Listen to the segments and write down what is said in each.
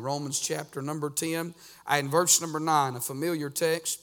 Romans chapter number 10 and verse number 9, a familiar text.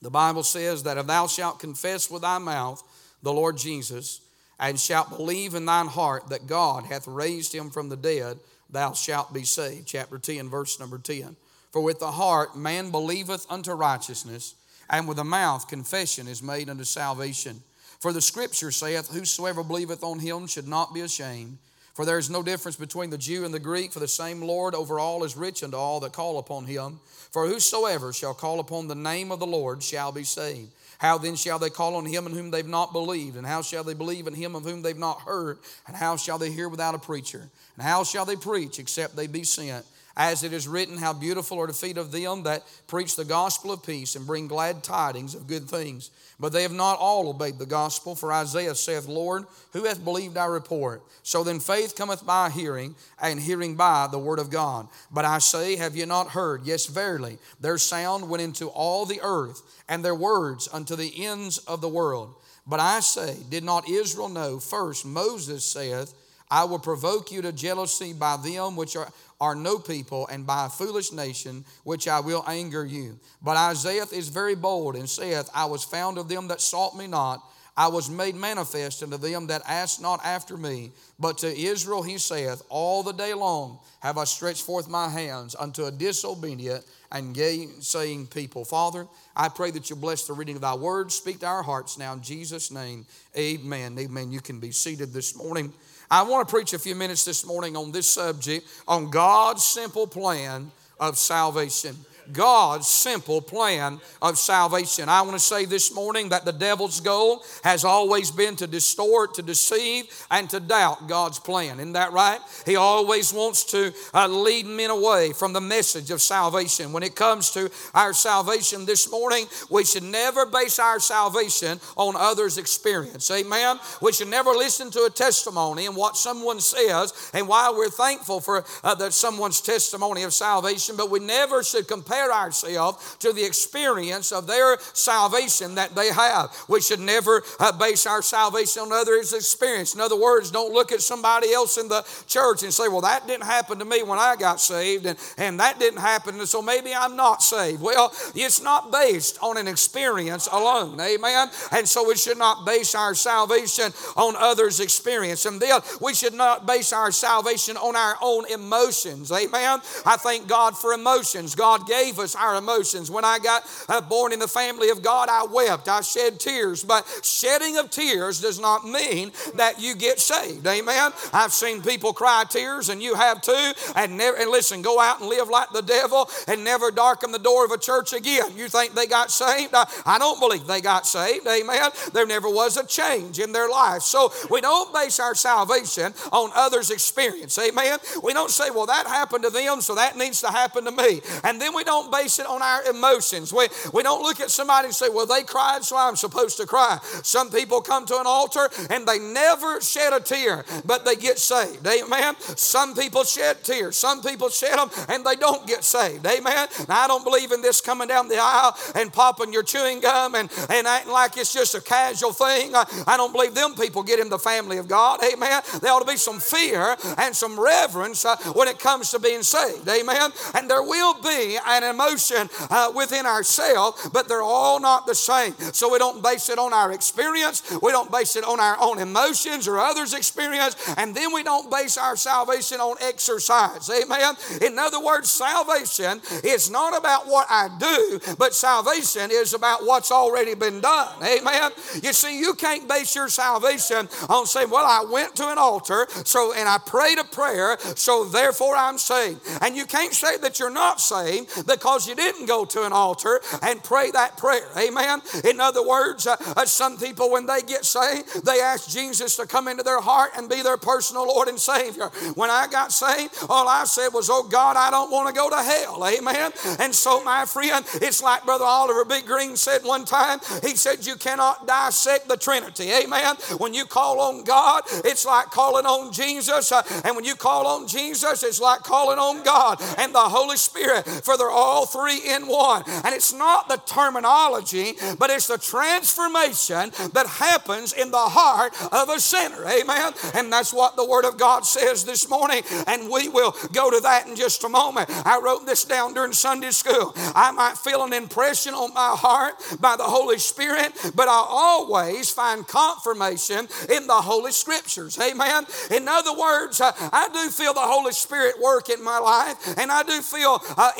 The Bible says that if thou shalt confess with thy mouth the Lord Jesus, and shalt believe in thine heart that God hath raised him from the dead, thou shalt be saved. Chapter 10, verse number 10. For with the heart man believeth unto righteousness, and with the mouth confession is made unto salvation. For the scripture saith, Whosoever believeth on him should not be ashamed. For there is no difference between the Jew and the Greek, for the same Lord over all is rich unto all that call upon him. For whosoever shall call upon the name of the Lord shall be saved. How then shall they call on him in whom they've not believed? And how shall they believe in him of whom they've not heard? And how shall they hear without a preacher? And how shall they preach except they be sent? As it is written, How beautiful are the feet of them that preach the gospel of peace and bring glad tidings of good things. But they have not all obeyed the gospel, for Isaiah saith, Lord, who hath believed our report? So then faith cometh by hearing, and hearing by the word of God. But I say, Have ye not heard? Yes, verily, their sound went into all the earth, and their words unto the ends of the world. But I say, Did not Israel know? First, Moses saith, I will provoke you to jealousy by them which are, are no people, and by a foolish nation, which I will anger you. But Isaiah is very bold and saith, I was found of them that sought me not. I was made manifest unto them that asked not after me. But to Israel he saith, All the day long have I stretched forth my hands unto a disobedient and gainsaying people. Father, I pray that you bless the reading of thy word. Speak to our hearts now in Jesus' name. Amen. Amen. You can be seated this morning. I want to preach a few minutes this morning on this subject on God's simple plan of salvation. God's simple plan of salvation. I want to say this morning that the devil's goal has always been to distort, to deceive, and to doubt God's plan. Isn't that right? He always wants to uh, lead men away from the message of salvation. When it comes to our salvation this morning, we should never base our salvation on others' experience. Amen? We should never listen to a testimony and what someone says and why we're thankful for uh, that someone's testimony of salvation, but we never should compare ourselves to the experience of their salvation that they have. We should never uh, base our salvation on others' experience. In other words, don't look at somebody else in the church and say, well, that didn't happen to me when I got saved, and, and that didn't happen, and so maybe I'm not saved. Well, it's not based on an experience alone. Amen? And so we should not base our salvation on others' experience. And then we should not base our salvation on our own emotions. Amen? I thank God for emotions. God gave gave us our emotions. When I got uh, born in the family of God, I wept, I shed tears. But shedding of tears does not mean that you get saved. Amen. I've seen people cry tears, and you have too. And never and listen, go out and live like the devil and never darken the door of a church again. You think they got saved? I, I don't believe they got saved. Amen. There never was a change in their life. So we don't base our salvation on others' experience. Amen. We don't say, well, that happened to them, so that needs to happen to me. And then we don't don't base it on our emotions. We, we don't look at somebody and say, well, they cried, so I'm supposed to cry. Some people come to an altar and they never shed a tear, but they get saved. Amen. Some people shed tears. Some people shed them and they don't get saved. Amen. Now, I don't believe in this coming down the aisle and popping your chewing gum and, and acting like it's just a casual thing. I, I don't believe them people get in the family of God. Amen. There ought to be some fear and some reverence uh, when it comes to being saved. Amen. And there will be an emotion uh, within ourselves, but they're all not the same. So we don't base it on our experience, we don't base it on our own emotions or others' experience, and then we don't base our salvation on exercise. Amen. In other words, salvation is not about what I do, but salvation is about what's already been done. Amen. You see, you can't base your salvation on saying, Well, I went to an altar, so and I prayed a prayer, so therefore I'm saved. And you can't say that you're not saved because you didn't go to an altar and pray that prayer. Amen. In other words, uh, uh, some people, when they get saved, they ask Jesus to come into their heart and be their personal Lord and Savior. When I got saved, all I said was, Oh God, I don't want to go to hell. Amen. And so, my friend, it's like Brother Oliver B. Greene said one time. He said, You cannot dissect the Trinity. Amen. When you call on God, it's like calling on Jesus. Uh, and when you call on Jesus, it's like calling on God and the Holy Spirit. For all all three in one. And it's not the terminology, but it's the transformation that happens in the heart of a sinner. Amen. And that's what the Word of God says this morning. And we will go to that in just a moment. I wrote this down during Sunday school. I might feel an impression on my heart by the Holy Spirit, but I always find confirmation in the Holy Scriptures. Amen. In other words, uh, I do feel the Holy Spirit work in my life, and I do feel uh,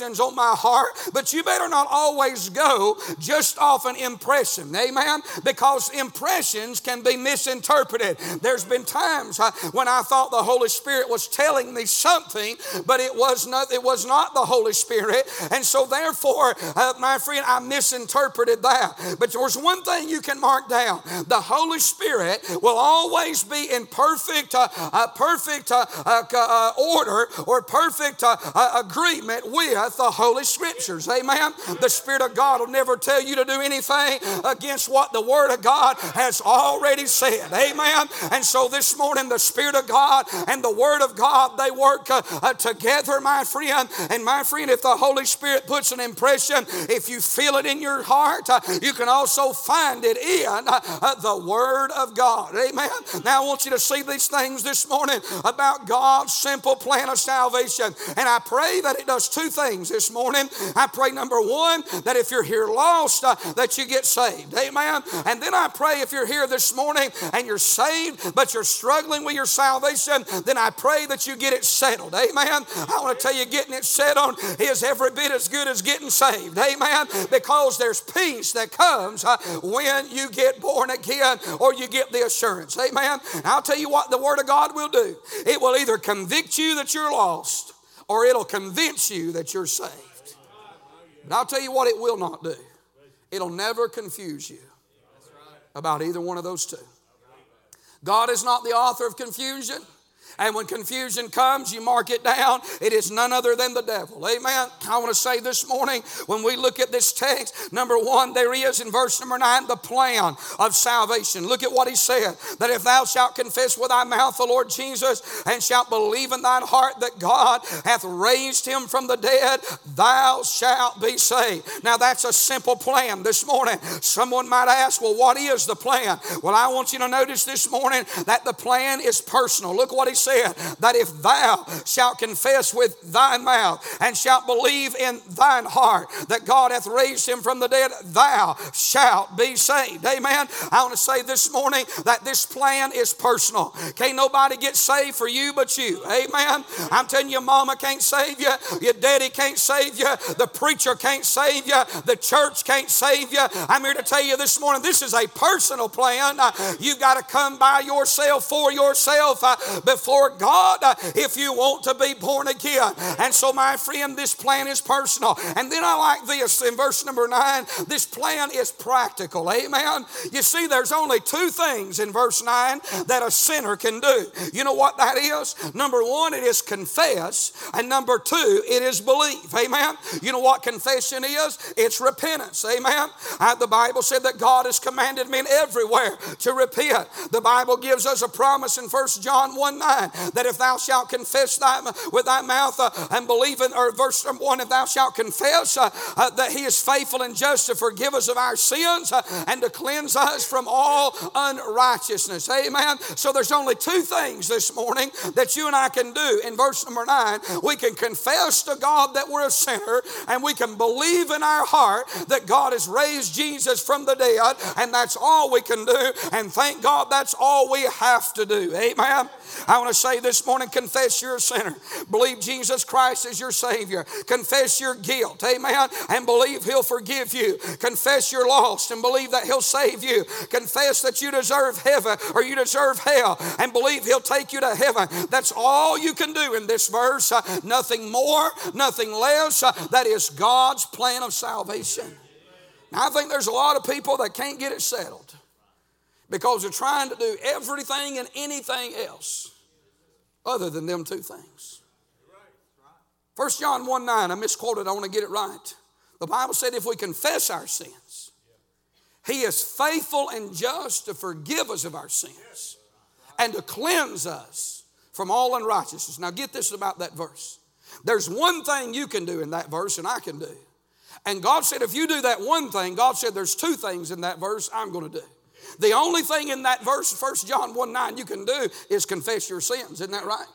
impressions on my heart, but you better not always go just off an impression. Amen. Because impressions can be misinterpreted. There's been times uh, when I thought the Holy Spirit was telling me something, but it was not, it was not the Holy Spirit. And so, therefore, uh, my friend, I misinterpreted that. But there's one thing you can mark down the Holy Spirit will always be in perfect, uh, uh, perfect uh, uh, uh, order or perfect agreement with the Holy Scriptures. Amen. The Spirit of God will never tell you to do anything against what the Word of God has already said. Amen. And so this morning, the Spirit of God and the Word of God, they work uh, uh, together, my friend. And my friend, if the Holy Spirit puts an impression, if you feel it in your heart, uh, you can also find it in the Word of God. Amen. Now I want you to see these things this morning about God's simple plan of salvation. And I pray that it does two things this morning. I pray, number one, that if you're here lost, uh, that you get saved. Amen. And then I pray if you're here this morning and you're saved, but you're struggling with your salvation, then I pray that you get it settled. Amen. I want to tell you, getting it settled is every bit as good as getting saved. Amen. Because there's peace that comes uh, when you get born again or you get the assurance. Amen. I'll tell you what the Word of God will do it will either convict you that you're lost or it'll convince you that you're saved. But I'll tell you what it will not do it'll never confuse you about either one of those two. God is not the author of confusion. And when confusion comes, you mark it down. It is none other than the devil. Amen. I want to say this morning, when we look at this text, number one, there is in verse number nine the plan of salvation. Look at what he said that if thou shalt confess with thy mouth the Lord Jesus and shalt believe in thine heart that God hath raised him from the dead, thou shalt be saved. Now, that's a simple plan this morning. Someone might ask, well, what is the plan? Well, I want you to notice this morning that the plan is personal. Look what he said that if thou shalt confess with thy mouth and shalt believe in thine heart that God hath raised him from the dead, thou shalt be saved. Amen. I want to say this morning that this plan is personal. Can't nobody get saved for you but you. Amen. I'm telling you, mama can't save you, your daddy can't save you, the preacher can't save you, the church can't save you. I'm here to tell you this morning this is a personal plan. You've got to come by yourself for yourself uh, before before God if you want to be born again. And so, my friend, this plan is personal. And then I like this in verse number nine this plan is practical. Amen. You see, there's only two things in verse nine that a sinner can do. You know what that is? Number one, it is confess. And number two, it is believe. Amen. You know what confession is? It's repentance. Amen. Uh, the Bible said that God has commanded men everywhere to repent. The Bible gives us a promise in 1 John 1 9 that if thou shalt confess thy, with thy mouth uh, and believe in, or verse number 1, if thou shalt confess uh, uh, that he is faithful and just to forgive us of our sins uh, and to cleanse us from all unrighteousness. Amen. So there's only two things this morning that you and I can do. In verse number 9, we can confess to God that we're a sinner and we can believe in our heart that God has raised Jesus from the dead, and that's all we can do. And thank God that's all we have to do. Amen. I want to say this morning confess you're a sinner. Believe Jesus Christ is your Savior. Confess your guilt. Amen. And believe He'll forgive you. Confess you're lost and believe that He'll save you. Confess that you deserve heaven or you deserve hell and believe He'll take you to heaven. That's all you can do in this verse. Nothing more, nothing less. That is God's plan of salvation. Now, I think there's a lot of people that can't get it settled because they're trying to do everything and anything else other than them two things. First John 1 9, I misquoted, I want to get it right. The Bible said if we confess our sins, He is faithful and just to forgive us of our sins and to cleanse us from all unrighteousness. Now, get this about that verse. There's one thing you can do in that verse, and I can do. And God said, if you do that one thing, God said, there's two things in that verse I'm going to do. The only thing in that verse, 1 John 1 9, you can do is confess your sins. Isn't that right?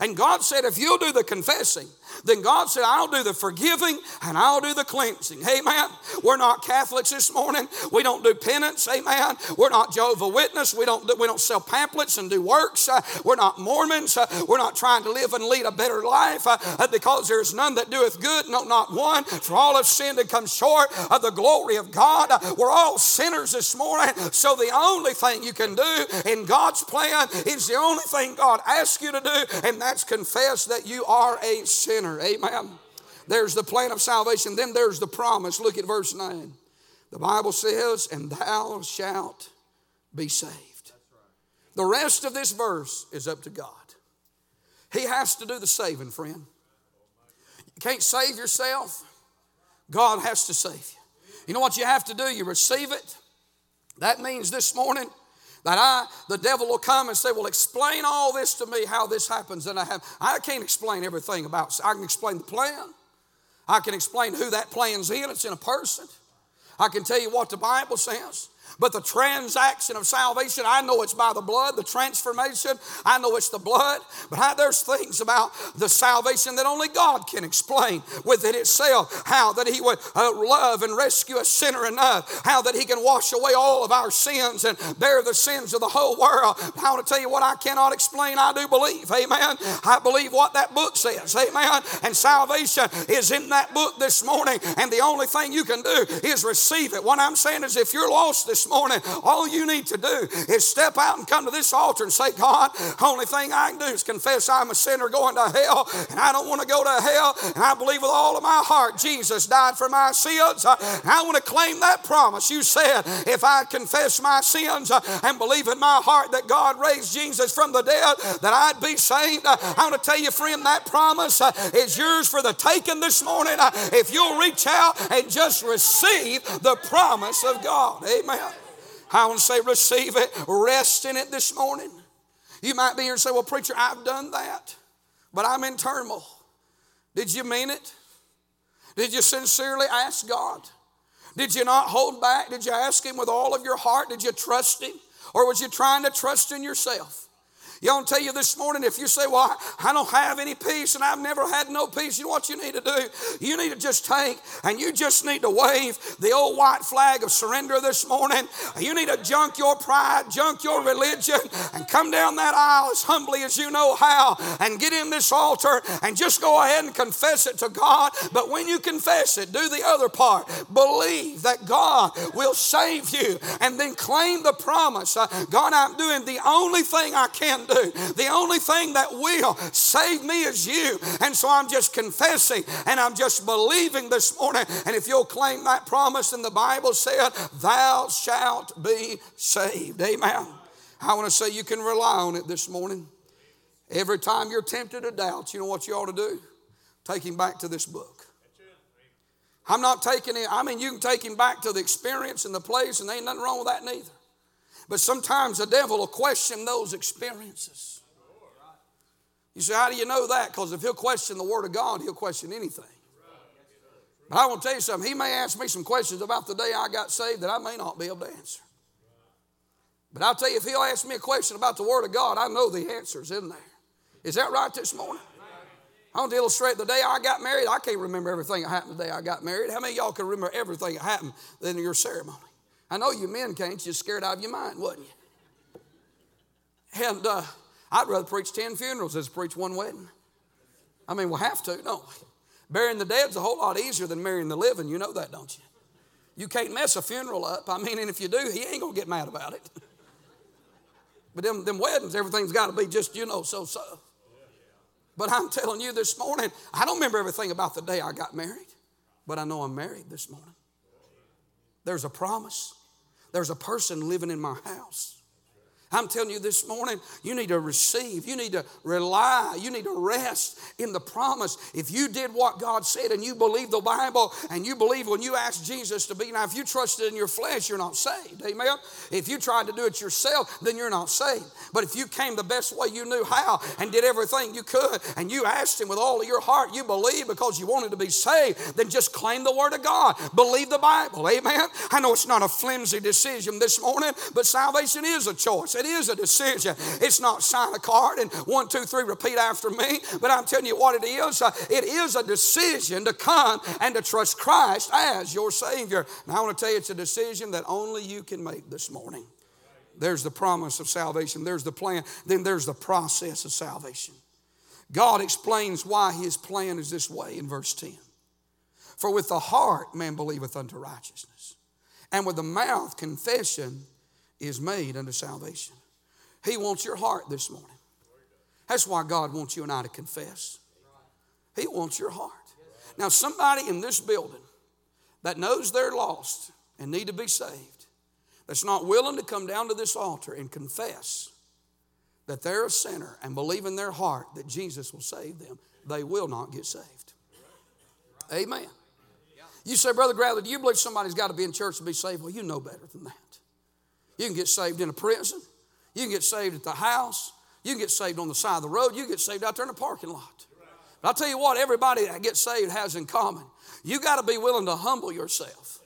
And God said, if you'll do the confessing, then God said, I'll do the forgiving and I'll do the cleansing. Amen. We're not Catholics this morning. We don't do penance. Amen. We're not Jehovah Witness. We don't, we don't sell pamphlets and do works. Uh, we're not Mormons. Uh, we're not trying to live and lead a better life uh, uh because there's none that doeth good, no, not one. For all have sinned and come short of the glory of God. Uh, we're all sinners this morning. So the only thing you can do in God's plan is the only thing God asks you to do, and that's confess that you are a sinner sinner. Amen. There's the plan of salvation. Then there's the promise. Look at verse 9. The Bible says, And thou shalt be saved. The rest of this verse is up to God. He has to do the saving, friend. You can't save yourself, God has to save you. You know what you have to do? You receive it. That means this morning that I, the devil will come and say, Well, explain all this to me, how this happens. And I have, I can't explain everything about I can explain the plan. I can explain who that plan's in. It's in a person. I can tell you what the Bible says. But the transaction of salvation, I know it's by the blood. The transformation, I know it's the blood. But how, there's things about the salvation that only God can explain within itself. How that He would uh, love and rescue a sinner enough. How that He can wash away all of our sins and bear the sins of the whole world. I want to tell you what I cannot explain, I do believe. Amen. I believe what that book says. Amen. And salvation is in that book this morning. And the only thing you can do is receive it. What I'm saying is if you're lost this morning, all you need to do is step out and come to this altar and say, God, only thing I can do is confess I'm a sinner going to hell, and I don't want to go to hell, and I believe with all of my heart Jesus died for my sins. Uh, I want to claim that promise. You said, if I confess my sins uh, and believe in my heart that God raised Jesus from the dead, that I'd be saved. Uh, I want to tell you, friend, that promise is yours for the taking this morning. If you'll reach out and just receive the promise of God. Amen. I want to say, receive it, rest in it this morning. You might be here and say, Well, preacher, I've done that, but I'm in turmoil. Did you mean it? Did you sincerely ask God? Did you not hold back? Did you ask Him with all of your heart? Did you trust Him? Or was you trying to trust in yourself? To tell you this morning if you say, Well, I don't have any peace and I've never had no peace, you know what you need to do? You need to just take and you just need to wave the old white flag of surrender this morning. You need to junk your pride, junk your religion, and come down that aisle as humbly as you know how and get in this altar and just go ahead and confess it to God. But when you confess it, do the other part. Believe that God will save you and then claim the promise. Uh, God, I'm doing the only thing I can do. The only thing that will save me is you. And so I'm just confessing and I'm just believing this morning. And if you'll claim that promise, and the Bible said, Thou shalt be saved. Amen. I want to say you can rely on it this morning. Every time you're tempted to doubt, you know what you ought to do? Take him back to this book. I'm not taking it, I mean, you can take him back to the experience and the place, and there ain't nothing wrong with that neither. But sometimes the devil will question those experiences. You say, How do you know that? Because if he'll question the Word of God, he'll question anything. But I want to tell you something. He may ask me some questions about the day I got saved that I may not be able to answer. But I'll tell you, if he'll ask me a question about the Word of God, I know the answer's in there. Is that right this morning? I want to illustrate the day I got married. I can't remember everything that happened the day I got married. How many y'all can remember everything that happened in your ceremony? I know you men can't. You're scared out of your mind, wasn't you? And uh, I'd rather preach 10 funerals as preach one wedding. I mean, we'll have to, don't? Burying the dead's a whole lot easier than marrying the living. You know that, don't you? You can't mess a funeral up. I mean, and if you do, he ain't going to get mad about it. But them, them weddings, everything's got to be just, you know, so so. But I'm telling you this morning, I don't remember everything about the day I got married, but I know I'm married this morning. There's a promise. There's a person living in my house. I'm telling you this morning, you need to receive, you need to rely, you need to rest in the promise. If you did what God said and you believe the Bible and you believe when you asked Jesus to be, now if you trusted in your flesh, you're not saved. Amen. If you tried to do it yourself, then you're not saved. But if you came the best way you knew how and did everything you could and you asked Him with all of your heart, you believe because you wanted to be saved, then just claim the Word of God. Believe the Bible. Amen. I know it's not a flimsy decision this morning, but salvation is a choice. It is a decision. It's not sign a card and one, two, three, repeat after me. But I'm telling you what it is. Uh, it is a decision to come and to trust Christ as your Savior. And I want to tell you, it's a decision that only you can make this morning. There's the promise of salvation, there's the plan, then there's the process of salvation. God explains why his plan is this way in verse 10. For with the heart man believeth unto righteousness, and with the mouth confession is made unto salvation. He wants your heart this morning. That's why God wants you and I to confess. He wants your heart. Now, somebody in this building that knows they're lost and need to be saved, that's not willing to come down to this altar and confess that they're a sinner and believe in their heart that Jesus will save them, they will not get saved. Amen. You say, Brother Bradley, do you believe somebody's got to be in church to be saved? Well, you know better than that. You can get saved in a prison. You can get saved at the house. You can get saved on the side of the road. You can get saved out there in the parking lot. But I'll tell you what, everybody that gets saved has in common. You got to be willing to humble yourself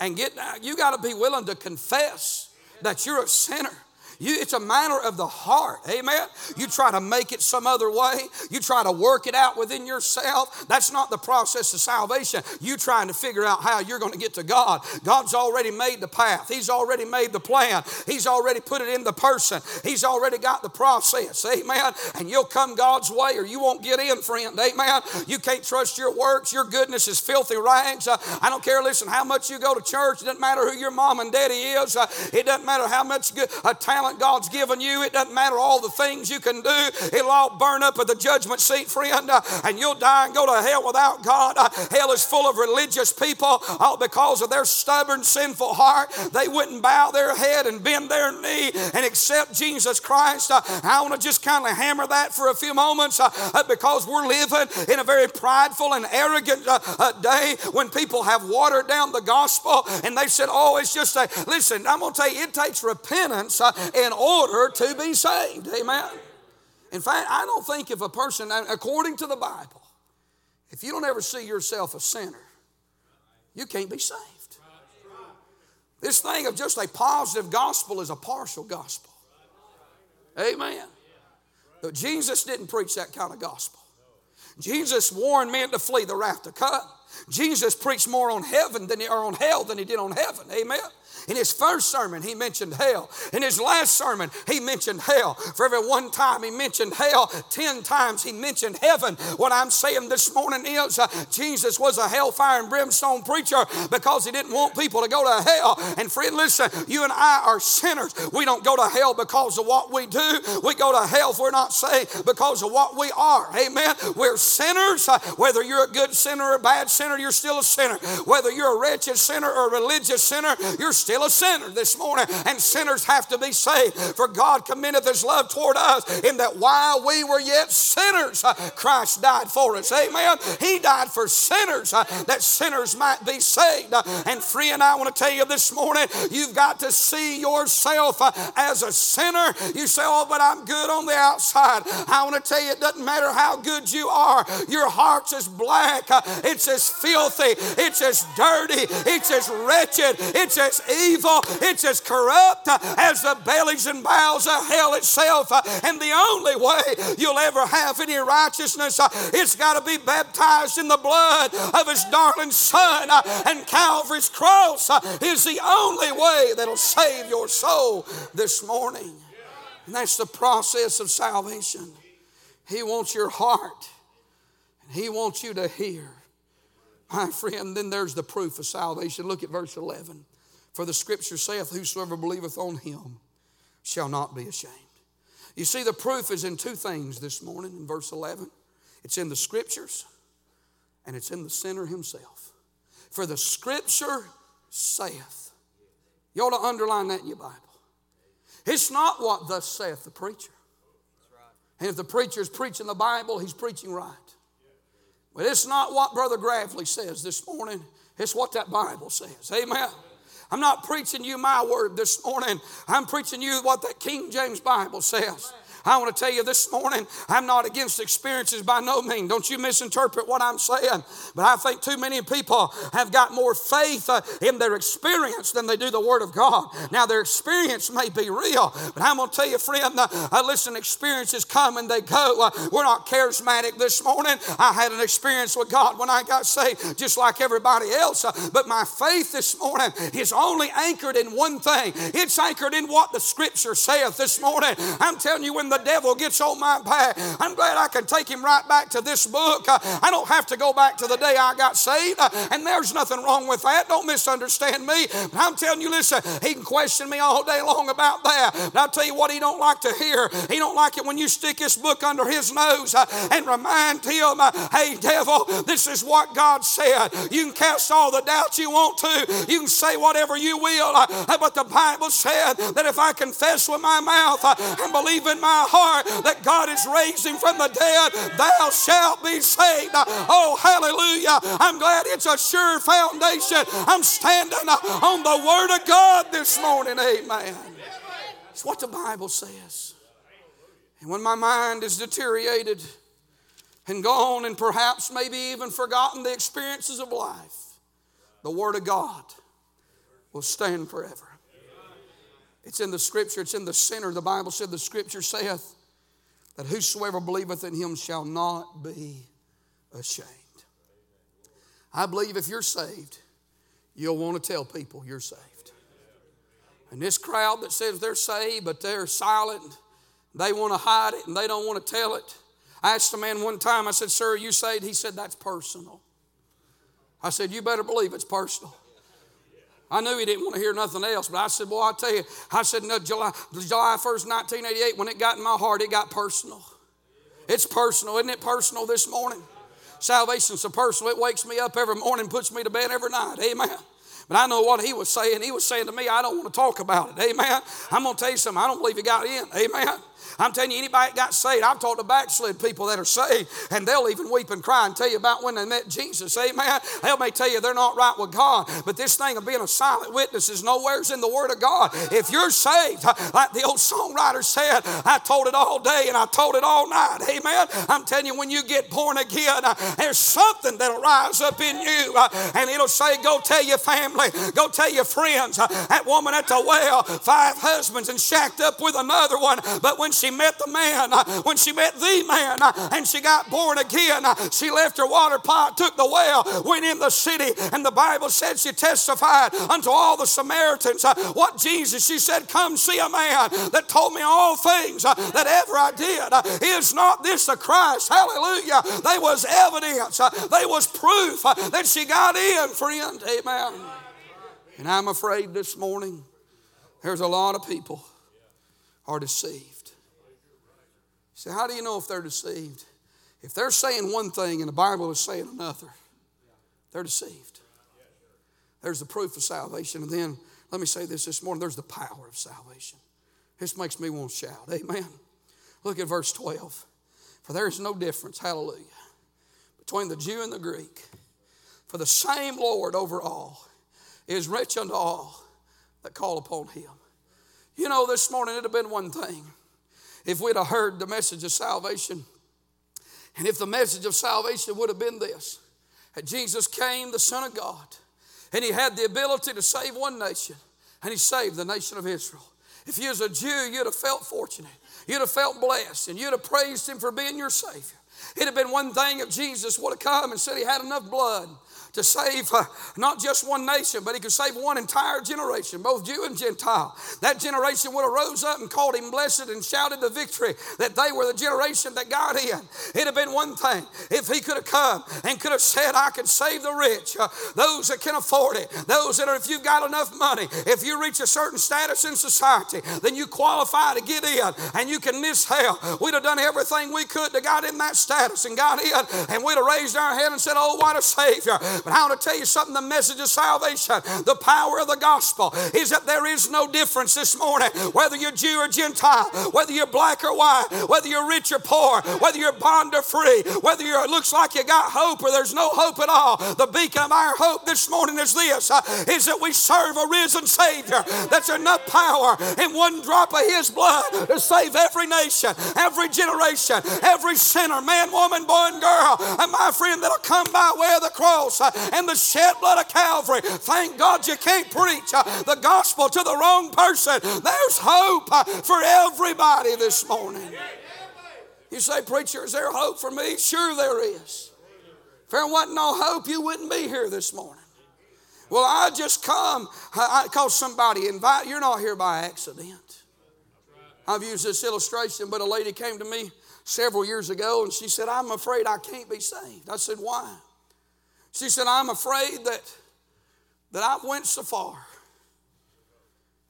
and get, you got to be willing to confess that you're a sinner you, it's a matter of the heart. Amen. You try to make it some other way. You try to work it out within yourself. That's not the process of salvation. You trying to figure out how you're going to get to God. God's already made the path. He's already made the plan. He's already put it in the person. He's already got the process. Amen. And you'll come God's way or you won't get in, friend. Amen. You can't trust your works. Your goodness is filthy rags. Uh, I don't care, listen, how much you go to church. It doesn't matter who your mom and daddy is. Uh, it doesn't matter how much good, a talent talent God's given you. It doesn't matter all the things you can do. It'll all burn up at the judgment seat, friend, uh, and you'll die and go to hell without God. Uh, hell is full of religious people because of their stubborn, sinful heart. They wouldn't bow their head and bend their knee and accept Jesus Christ. Uh, I want to just kind of hammer that for a few moments uh, uh, because we're living in a very prideful and arrogant uh, day when people have watered down the gospel and they said, oh, it's just a, listen, I'm going to tell you, it takes repentance in order to be saved. Amen. In fact, I don't think if a person, according to the Bible, if you don't ever see yourself a sinner, you can't be saved. This thing of just a positive gospel is a partial gospel. Amen. But Jesus didn't preach that kind of gospel. Jesus warned men to flee the wrath to come. Jesus preached more on heaven than he or on hell than he did on heaven. Amen. In his first sermon, he mentioned hell. In his last sermon, he mentioned hell. For every one time he mentioned hell, ten times he mentioned heaven. What I'm saying this morning is uh, Jesus was a hellfire and brimstone preacher because he didn't want people to go to hell. And friend, listen, you and I are sinners. We don't go to hell because of what we do. We go to hell if we're not saved because of what we are. Amen. We're sinners. Uh, whether you're a good sinner or a bad sinner, you're still a sinner. Whether you're a wretched sinner or a religious sinner, you're still still a sinner this morning, and sinners have to be saved. For God commendeth his love toward us in that while we were yet sinners, uh, Christ died for us. Amen. He died for sinners uh, that sinners might be saved. Uh, and friend, I want to tell you this morning, you've got to see yourself as a sinner. You say, Oh, but I'm good on the outside. I want to tell you, it doesn't matter how good you are, your heart's as black, it's as filthy, it's as dirty, it's as wretched, it's as evil evil. It's as corrupt as the bellies and bowels of hell itself. And the only way you'll ever have any righteousness, it's got to be baptized in the blood of His darling Son. And Calvary's cross is the only way that'll save your soul this morning. And that's the process of salvation. He wants your heart, and He wants you to hear. My friend, then there's the proof of salvation. Look at verse 11. For the scripture saith, Whosoever believeth on him shall not be ashamed. You see, the proof is in two things this morning in verse 11 it's in the scriptures and it's in the sinner himself. For the scripture saith, you ought to underline that in your Bible. It's not what thus saith the preacher. And if the preacher is preaching the Bible, he's preaching right. But it's not what Brother Gravely says this morning, it's what that Bible says. Amen. I'm not preaching you my word this morning. I'm preaching you what that King James Bible says. I want to tell you this morning, I'm not against experiences by no means. Don't you misinterpret what I'm saying. But I think too many people have got more faith uh, in their experience than they do the Word of God. Now, their experience may be real, but I'm going to tell you, friend, uh, uh, listen, experiences come and they go. We're not charismatic this morning. I had an experience with God when I got saved, just like everybody else. But my faith this morning is only anchored in one thing it's anchored in what the Scripture saith this morning. I'm telling you, when the devil gets on my back, I'm glad I can take him right back to this book. Uh, I don't have to go back to the day I got saved, uh, and there's nothing wrong with that. Don't misunderstand me. I'm telling you, listen, he can question me all day long about that. But I'll tell you what he don't like to hear. He don't like it when you stick this book under his nose uh, and remind him, hey, devil, this is what God said. You can cast all the doubts you want to. You can say whatever you will. But the Bible said that if I confess with my mouth and believe in my heart that God is raising from the dead, thou shalt be saved. Oh, hallelujah. I'm glad it's a sure foundation. I'm standing on the Word of God this morning. Amen. It's what the Bible says. And when my mind is deteriorated and gone, and perhaps maybe even forgotten the experiences of life, the Word of God will stand forever. It's in the scripture, it's in the center. The Bible said, The scripture saith that whosoever believeth in him shall not be ashamed. I believe if you're saved, you'll want to tell people you're saved. And this crowd that says they're saved, but they're silent, they want to hide it and they don't want to tell it. I asked a man one time, I said, Sir, you saved? He said, That's personal. I said, You better believe it's personal. I knew he didn't want to hear nothing else, but I said, Boy, I tell you, I said, no, July, July 1st, 1988, when it got in my heart, it got personal. It's personal. Isn't it personal this morning? Salvation's so personal. It wakes me up every morning, puts me to bed every night. Amen. But I know what he was saying. He was saying to me, I don't want to talk about it. Amen. I'm going to tell you something. I don't believe he got in. Amen. I'm telling you, anybody that got saved, I've talked to backslid people that are saved, and they'll even weep and cry and tell you about when they met Jesus. Amen. They may tell you they're not right with God, but this thing of being a silent witness is nowhere's in the Word of God. If you're saved, like the old songwriter said, I told it all day and I told it all night. Amen. I'm telling you, when you get born again, uh, there's something that'll rise up in you, uh, and it'll say, Go tell your family, go tell your friends. Uh, that woman at the well, five husbands and shacked up with another one, but when she met the man, uh, when she met the man, uh, and she got born again, uh, she left her water pot, took the well, went in the city, and the Bible said she testified unto all the Samaritans what Jesus, she said, Come see a man that told me all things that ever I did. Is not this the Christ? Hallelujah. There was evidence, there was proof that she got in, friend. Amen. And I'm afraid this morning there's a lot of people are deceived. So, how do you know if they're deceived? If they're saying one thing and the Bible is saying another, they're deceived. There's the proof of salvation. And then, let me say this this morning there's the power of salvation. This makes me want to shout. Amen. Look at verse 12. For there is no difference, hallelujah, between the Jew and the Greek. For the same Lord over all is rich unto all that call upon him. You know, this morning it'd have been one thing if we'd have heard the message of salvation. And if the message of salvation would have been this that Jesus came, the Son of God, and He had the ability to save one nation, and He saved the nation of Israel. If you was a Jew, you'd have felt fortunate. You'd have felt blessed, and you'd have praised Him for being your Savior. It'd have been one thing if Jesus would have come and said He had enough blood to save uh, not just one nation, but he could save one entire generation, both Jew and Gentile. That generation would have rose up and called him blessed and shouted the victory that they were the generation that got in. It'd have been one thing if he could have come and could have said, I can save the rich, uh, those that can afford it, those that are, if you've got enough money, if you reach a certain status in society, then you qualify to get in and you can miss hell. We'd have done everything we could to got in that status and got in, and we'd have raised our hand and said, Oh, what a Savior. But I want to tell you something the message of salvation, the power of the gospel, is that there is no difference this morning, whether you're Jew or Gentile, whether you're black or white, whether you're rich or poor, whether you're bond or free, whether you it looks like you got hope or there's no hope at all. The beacon of our hope this morning is this uh, is that we serve a risen Savior that's enough power in one drop of His blood to save every nation, every generation, every sinner, man, woman, boy, and girl. And my friend, that'll come by way of the cross uh, and the shed blood of Calvary. Thank God you can't preach uh, the gospel to the wrong person. There's hope uh, for everybody this morning. You say, Preacher, is there hope for me? Sure, there is. If there wasn't no hope, you wouldn't be here this morning. Well, I just come because somebody invite. You're not here by accident. I've used this illustration, but a lady came to me several years ago and she said, I'm afraid I can't be saved. I said, Why? She said, I'm afraid that, that I've went so far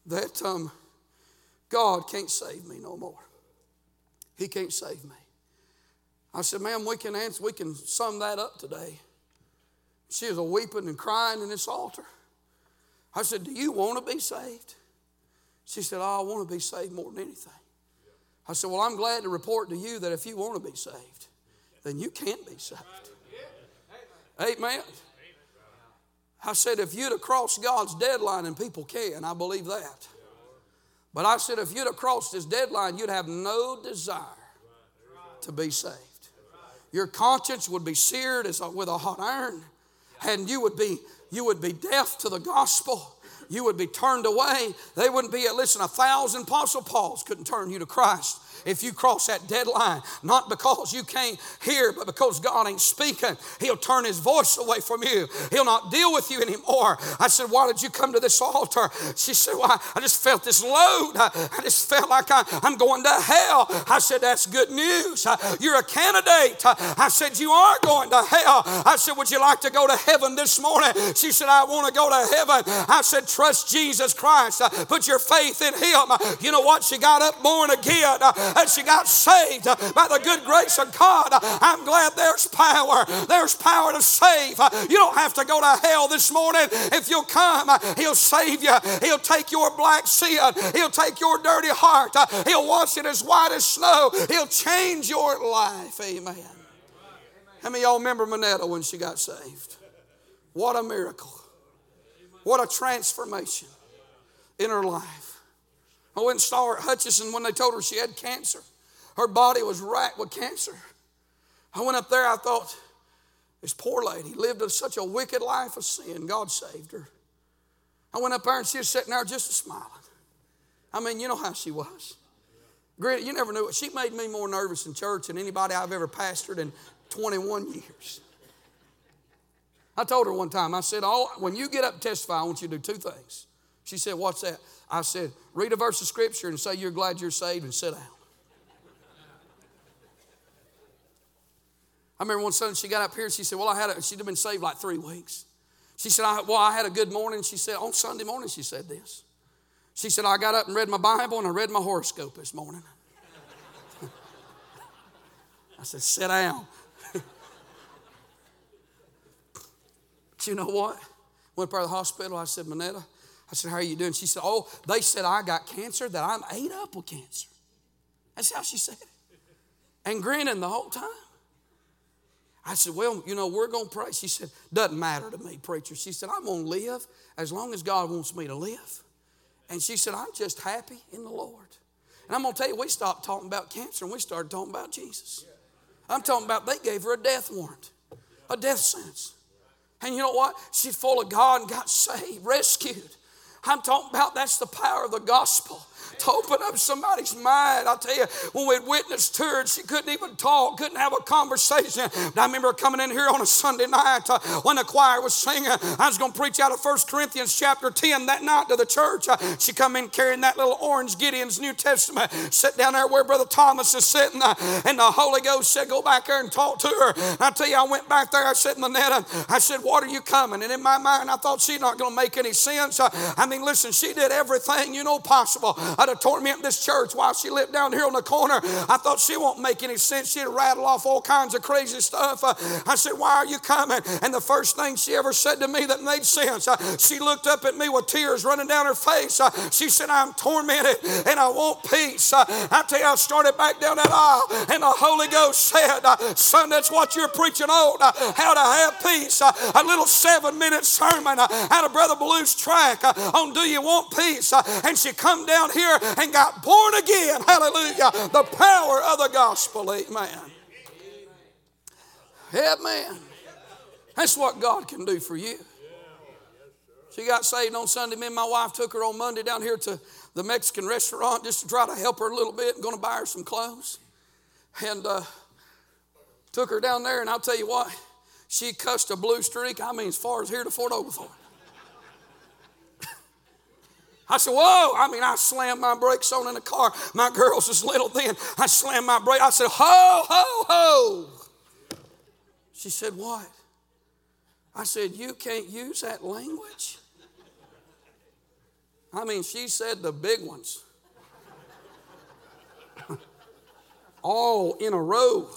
that um, God can't save me no more. He can't save me. I said, ma'am, we can answer, we can sum that up today. She was a weeping and crying in this altar. I said, Do you want to be saved? She said, oh, I want to be saved more than anything. I said, Well, I'm glad to report to you that if you want to be saved, then you can't be saved. Amen. I said, if you'd have crossed God's deadline, and people can, I believe that. But I said, if you'd have crossed his deadline, you'd have no desire to be saved. Your conscience would be seared as with a hot iron, and you would be you would be deaf to the gospel. You would be turned away. They wouldn't be, listen, a thousand apostle Pauls couldn't turn you to Christ if you cross that deadline, not because you can't hear, but because God ain't speaking. He'll turn his voice away from you. He'll not deal with you anymore. I said, Why did you come to this altar? She said, Well, I just felt this load. I just felt like I, am going to hell. I said, That's good news. You're a candidate. I said, You are going to hell. I said, Would you like to go to heaven this morning? She said, I want to go to heaven. I said, Trust Jesus Christ. Put your faith in Him. You know what? She got up born again and she got saved by the good grace of God. I'm glad there's power. There's power to save. You don't have to go to hell this morning. If you'll come, He'll save you. He'll take your black sin. He'll take your dirty heart. He'll wash it as white as snow. He'll change your life. Amen. How many y'all remember Manetta when she got saved? What a miracle. What a transformation in her life. I went and saw her at Hutchinson when they told her she had cancer. Her body was racked with cancer. I went up there, I thought, this poor lady lived such a wicked life of sin. God saved her. I went up there and she was sitting there just smiling. I mean, you know how she was. Great, you never knew it. She made me more nervous in church than anybody I've ever pastored in 21 years. I told her one time, I said, when you get up and testify, I want you to do two things. She said, What's that? I said, Read a verse of scripture and say you're glad you're saved and sit down. I remember one Sunday she got up here and she said, Well, I had a, she'd been saved like three weeks. She said, I, Well, I had a good morning. She said, On Sunday morning, she said this. She said, I got up and read my Bible and I read my horoscope this morning. I said, Sit down. but you know what? Went to the hospital. I said, Manetta, I said, How are you doing? She said, Oh, they said I got cancer, that I'm ate up with cancer. That's how she said it. And grinning the whole time. I said, Well, you know, we're going to pray. She said, Doesn't matter to me, preacher. She said, I'm going to live as long as God wants me to live. And she said, I'm just happy in the Lord. And I'm going to tell you, we stopped talking about cancer and we started talking about Jesus. I'm talking about they gave her a death warrant, a death sentence. And you know what? She's full of God and got saved, rescued. I'm talking about that's the power of the gospel to open up somebody's mind. I tell you, when we witnessed her, she couldn't even talk, couldn't have a conversation. I remember coming in here on a Sunday night uh, when the choir was singing. I was going to preach out of 1 Corinthians chapter 10 that night to the church. Uh, she come in carrying that little orange Gideon's New Testament, sit down there where Brother Thomas is sitting, uh, and the Holy Ghost said, Go back there and talk to her. And I tell you, I went back there, I said, Manetta, I said, What are you coming? And in my mind, I thought she's not going to make any sense. Uh, I mean, listen, she did everything you know possible uh, to torment this church while she lived down here on the corner. I thought she won't make any sense. She'd rattle off all kinds of crazy stuff. Uh, I said, Why are you coming? And the first thing she ever said to me that made sense, uh, she looked up at me with tears running down her face. Uh, she said, I'm tormented and I want peace. I tell you, I started back down that aisle and the Holy Ghost said, Son, that's what you're preaching on, how to have peace. A little seven minute sermon out of Brother Ballew's track on Do You Want Peace? And she come down here and got born again. Hallelujah. The power of the gospel. Amen. Amen. That's what God can do for you. She got saved on Sunday. Me and my wife took her on Monday down here to the Mexican restaurant just to try to help her a little bit and going to buy her some clothes. And uh, took her down there, and I'll tell you what, she cussed a blue streak. I mean, as far as here to Fort Oglethorpe. I said, Whoa. I mean, I slammed my brakes on in the car. My girls was little then. I slammed my brake. I said, Ho, ho, ho. She said, What? I said, You can't use that language. I mean, she said the big ones. All in a row.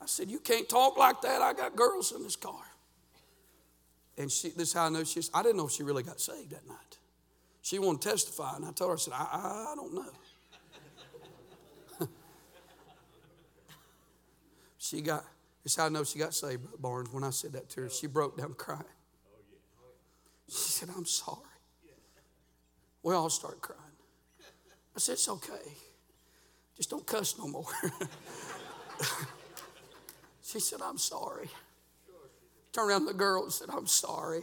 I said, You can't talk like that. I got girls in this car. And she, this is how I know she's, I didn't know if she really got saved that night. She wanted to testify, and I told her, I said, I, I, don't know. she got, this is how I know she got saved, Barnes. When I said that to her, she broke down crying. She said, I'm sorry. We all started crying. I said, It's okay. Just don't cuss no more. she said, I'm sorry. Turned around to the girl and said, I'm sorry.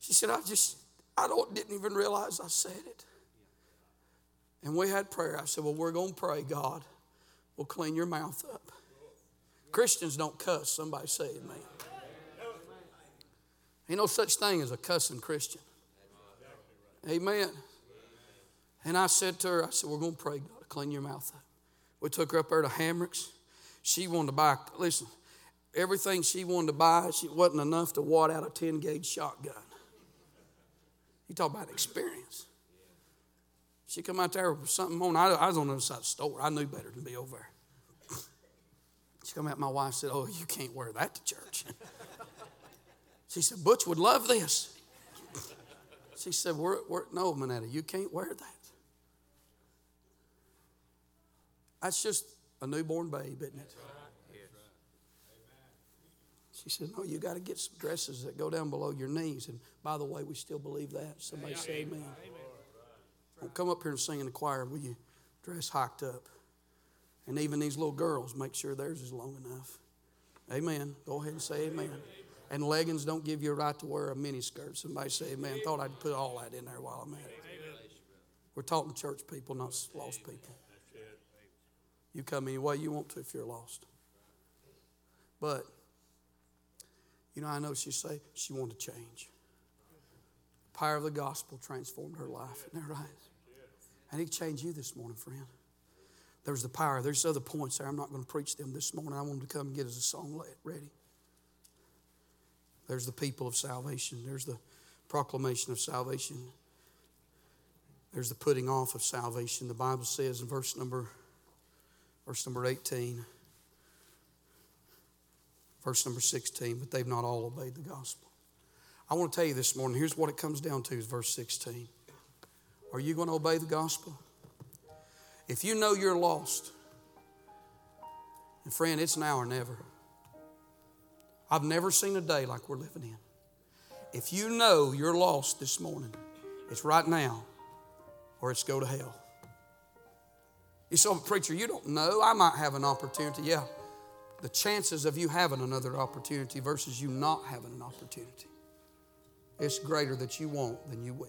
She said, I just, I don't, didn't even realize I said it. And we had prayer. I said, Well, we're going to pray, God. We'll clean your mouth up. Christians don't cuss. Somebody say amen. Ain't no such thing as a cussing Christian. Amen. And I said to her, I said, We're going to pray, God, clean your mouth up. We took her up there to Hammocks. She wanted to buy, listen, everything she wanted to buy, she wasn't enough to wad out a 10 gauge shotgun. You talk about experience. She come out there with something on. I, I was on the other side of the store. I knew better than be over there. She come out, my wife said, Oh, you can't wear that to church. she said, Butch would love this. She said, we're, we're, No, Manetta, you can't wear that. That's just a newborn babe, isn't it? She said, No, you got to get some dresses that go down below your knees. And by the way, we still believe that. Somebody say amen. Well, come up here and sing in the choir. Will you dress hiked up? And even these little girls, make sure theirs is long enough. Amen. Go ahead and say amen. And leggings don't give you a right to wear a mini skirt. Somebody say amen. Thought I'd put all that in there while I'm at it. We're talking church people, not lost people. You come any way you want to if you're lost. But, you know, I know she say she wanted to change. The power of the gospel transformed her life. Isn't that right? And he changed you this morning, friend. There's the power. There's other points there. I'm not going to preach them this morning. I want them to come and get us a song ready. There's the people of salvation. There's the proclamation of salvation. There's the putting off of salvation. The Bible says in verse number verse number 18, verse number 16, but they've not all obeyed the gospel. I want to tell you this morning, here's what it comes down to is verse 16. Are you going to obey the gospel? If you know you're lost, and friend, it's now or never. I've never seen a day like we're living in. If you know you're lost this morning, it's right now or it's go to hell. You say, oh, preacher, you don't know. I might have an opportunity. Yeah. The chances of you having another opportunity versus you not having an opportunity, it's greater that you won't than you will.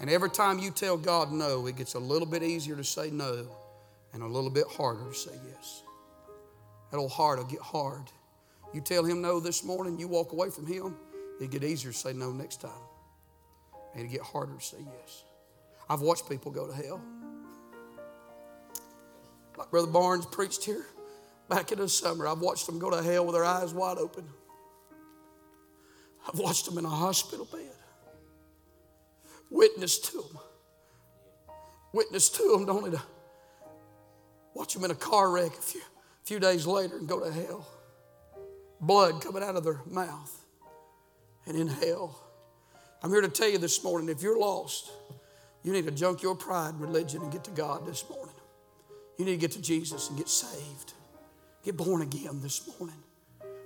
And every time you tell God no, it gets a little bit easier to say no and a little bit harder to say yes. That old heart will get hard. You tell him no this morning, you walk away from him, it get easier to say no next time. And it get harder to say yes. I've watched people go to hell. Like Brother Barnes preached here back in the summer, I've watched them go to hell with their eyes wide open. I've watched them in a hospital bed. Witness to them. Witness to them, don't it? Watch them in a car wreck a few, a few days later and go to hell. Blood coming out of their mouth and in hell. I'm here to tell you this morning if you're lost, you need to junk your pride, religion, and get to God this morning. You need to get to Jesus and get saved. Get born again this morning.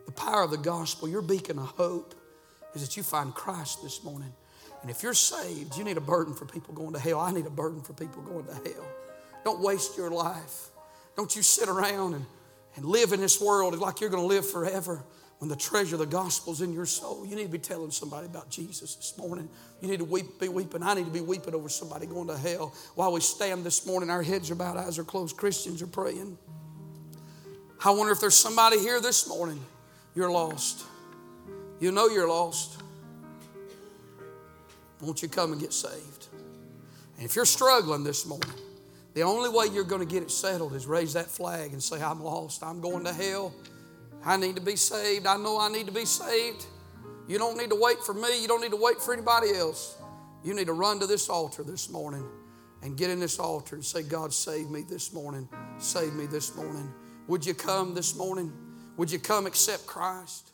The power of the gospel, your beacon of hope, is that you find Christ this morning. And if you're saved, you need a burden for people going to hell. I need a burden for people going to hell. Don't waste your life. Don't you sit around and, and live in this world like you're going to live forever when the treasure of the gospel's in your soul. You need to be telling somebody about Jesus this morning. You need to weep, be weeping. I need to be weeping over somebody going to hell. While we stand this morning, our heads are bowed, eyes are closed. Christians are praying. I wonder if there's somebody here this morning, you're lost. You know you're lost. Won't you come and get saved? And if you're struggling this morning, the only way you're going to get it settled is raise that flag and say, I'm lost. I'm going to hell. I need to be saved. I know I need to be saved. You don't need to wait for me. You don't need to wait for anybody else. You need to run to this altar this morning and get in this altar and say, God, save me this morning. Save me this morning. Would you come this morning? Would you come accept Christ?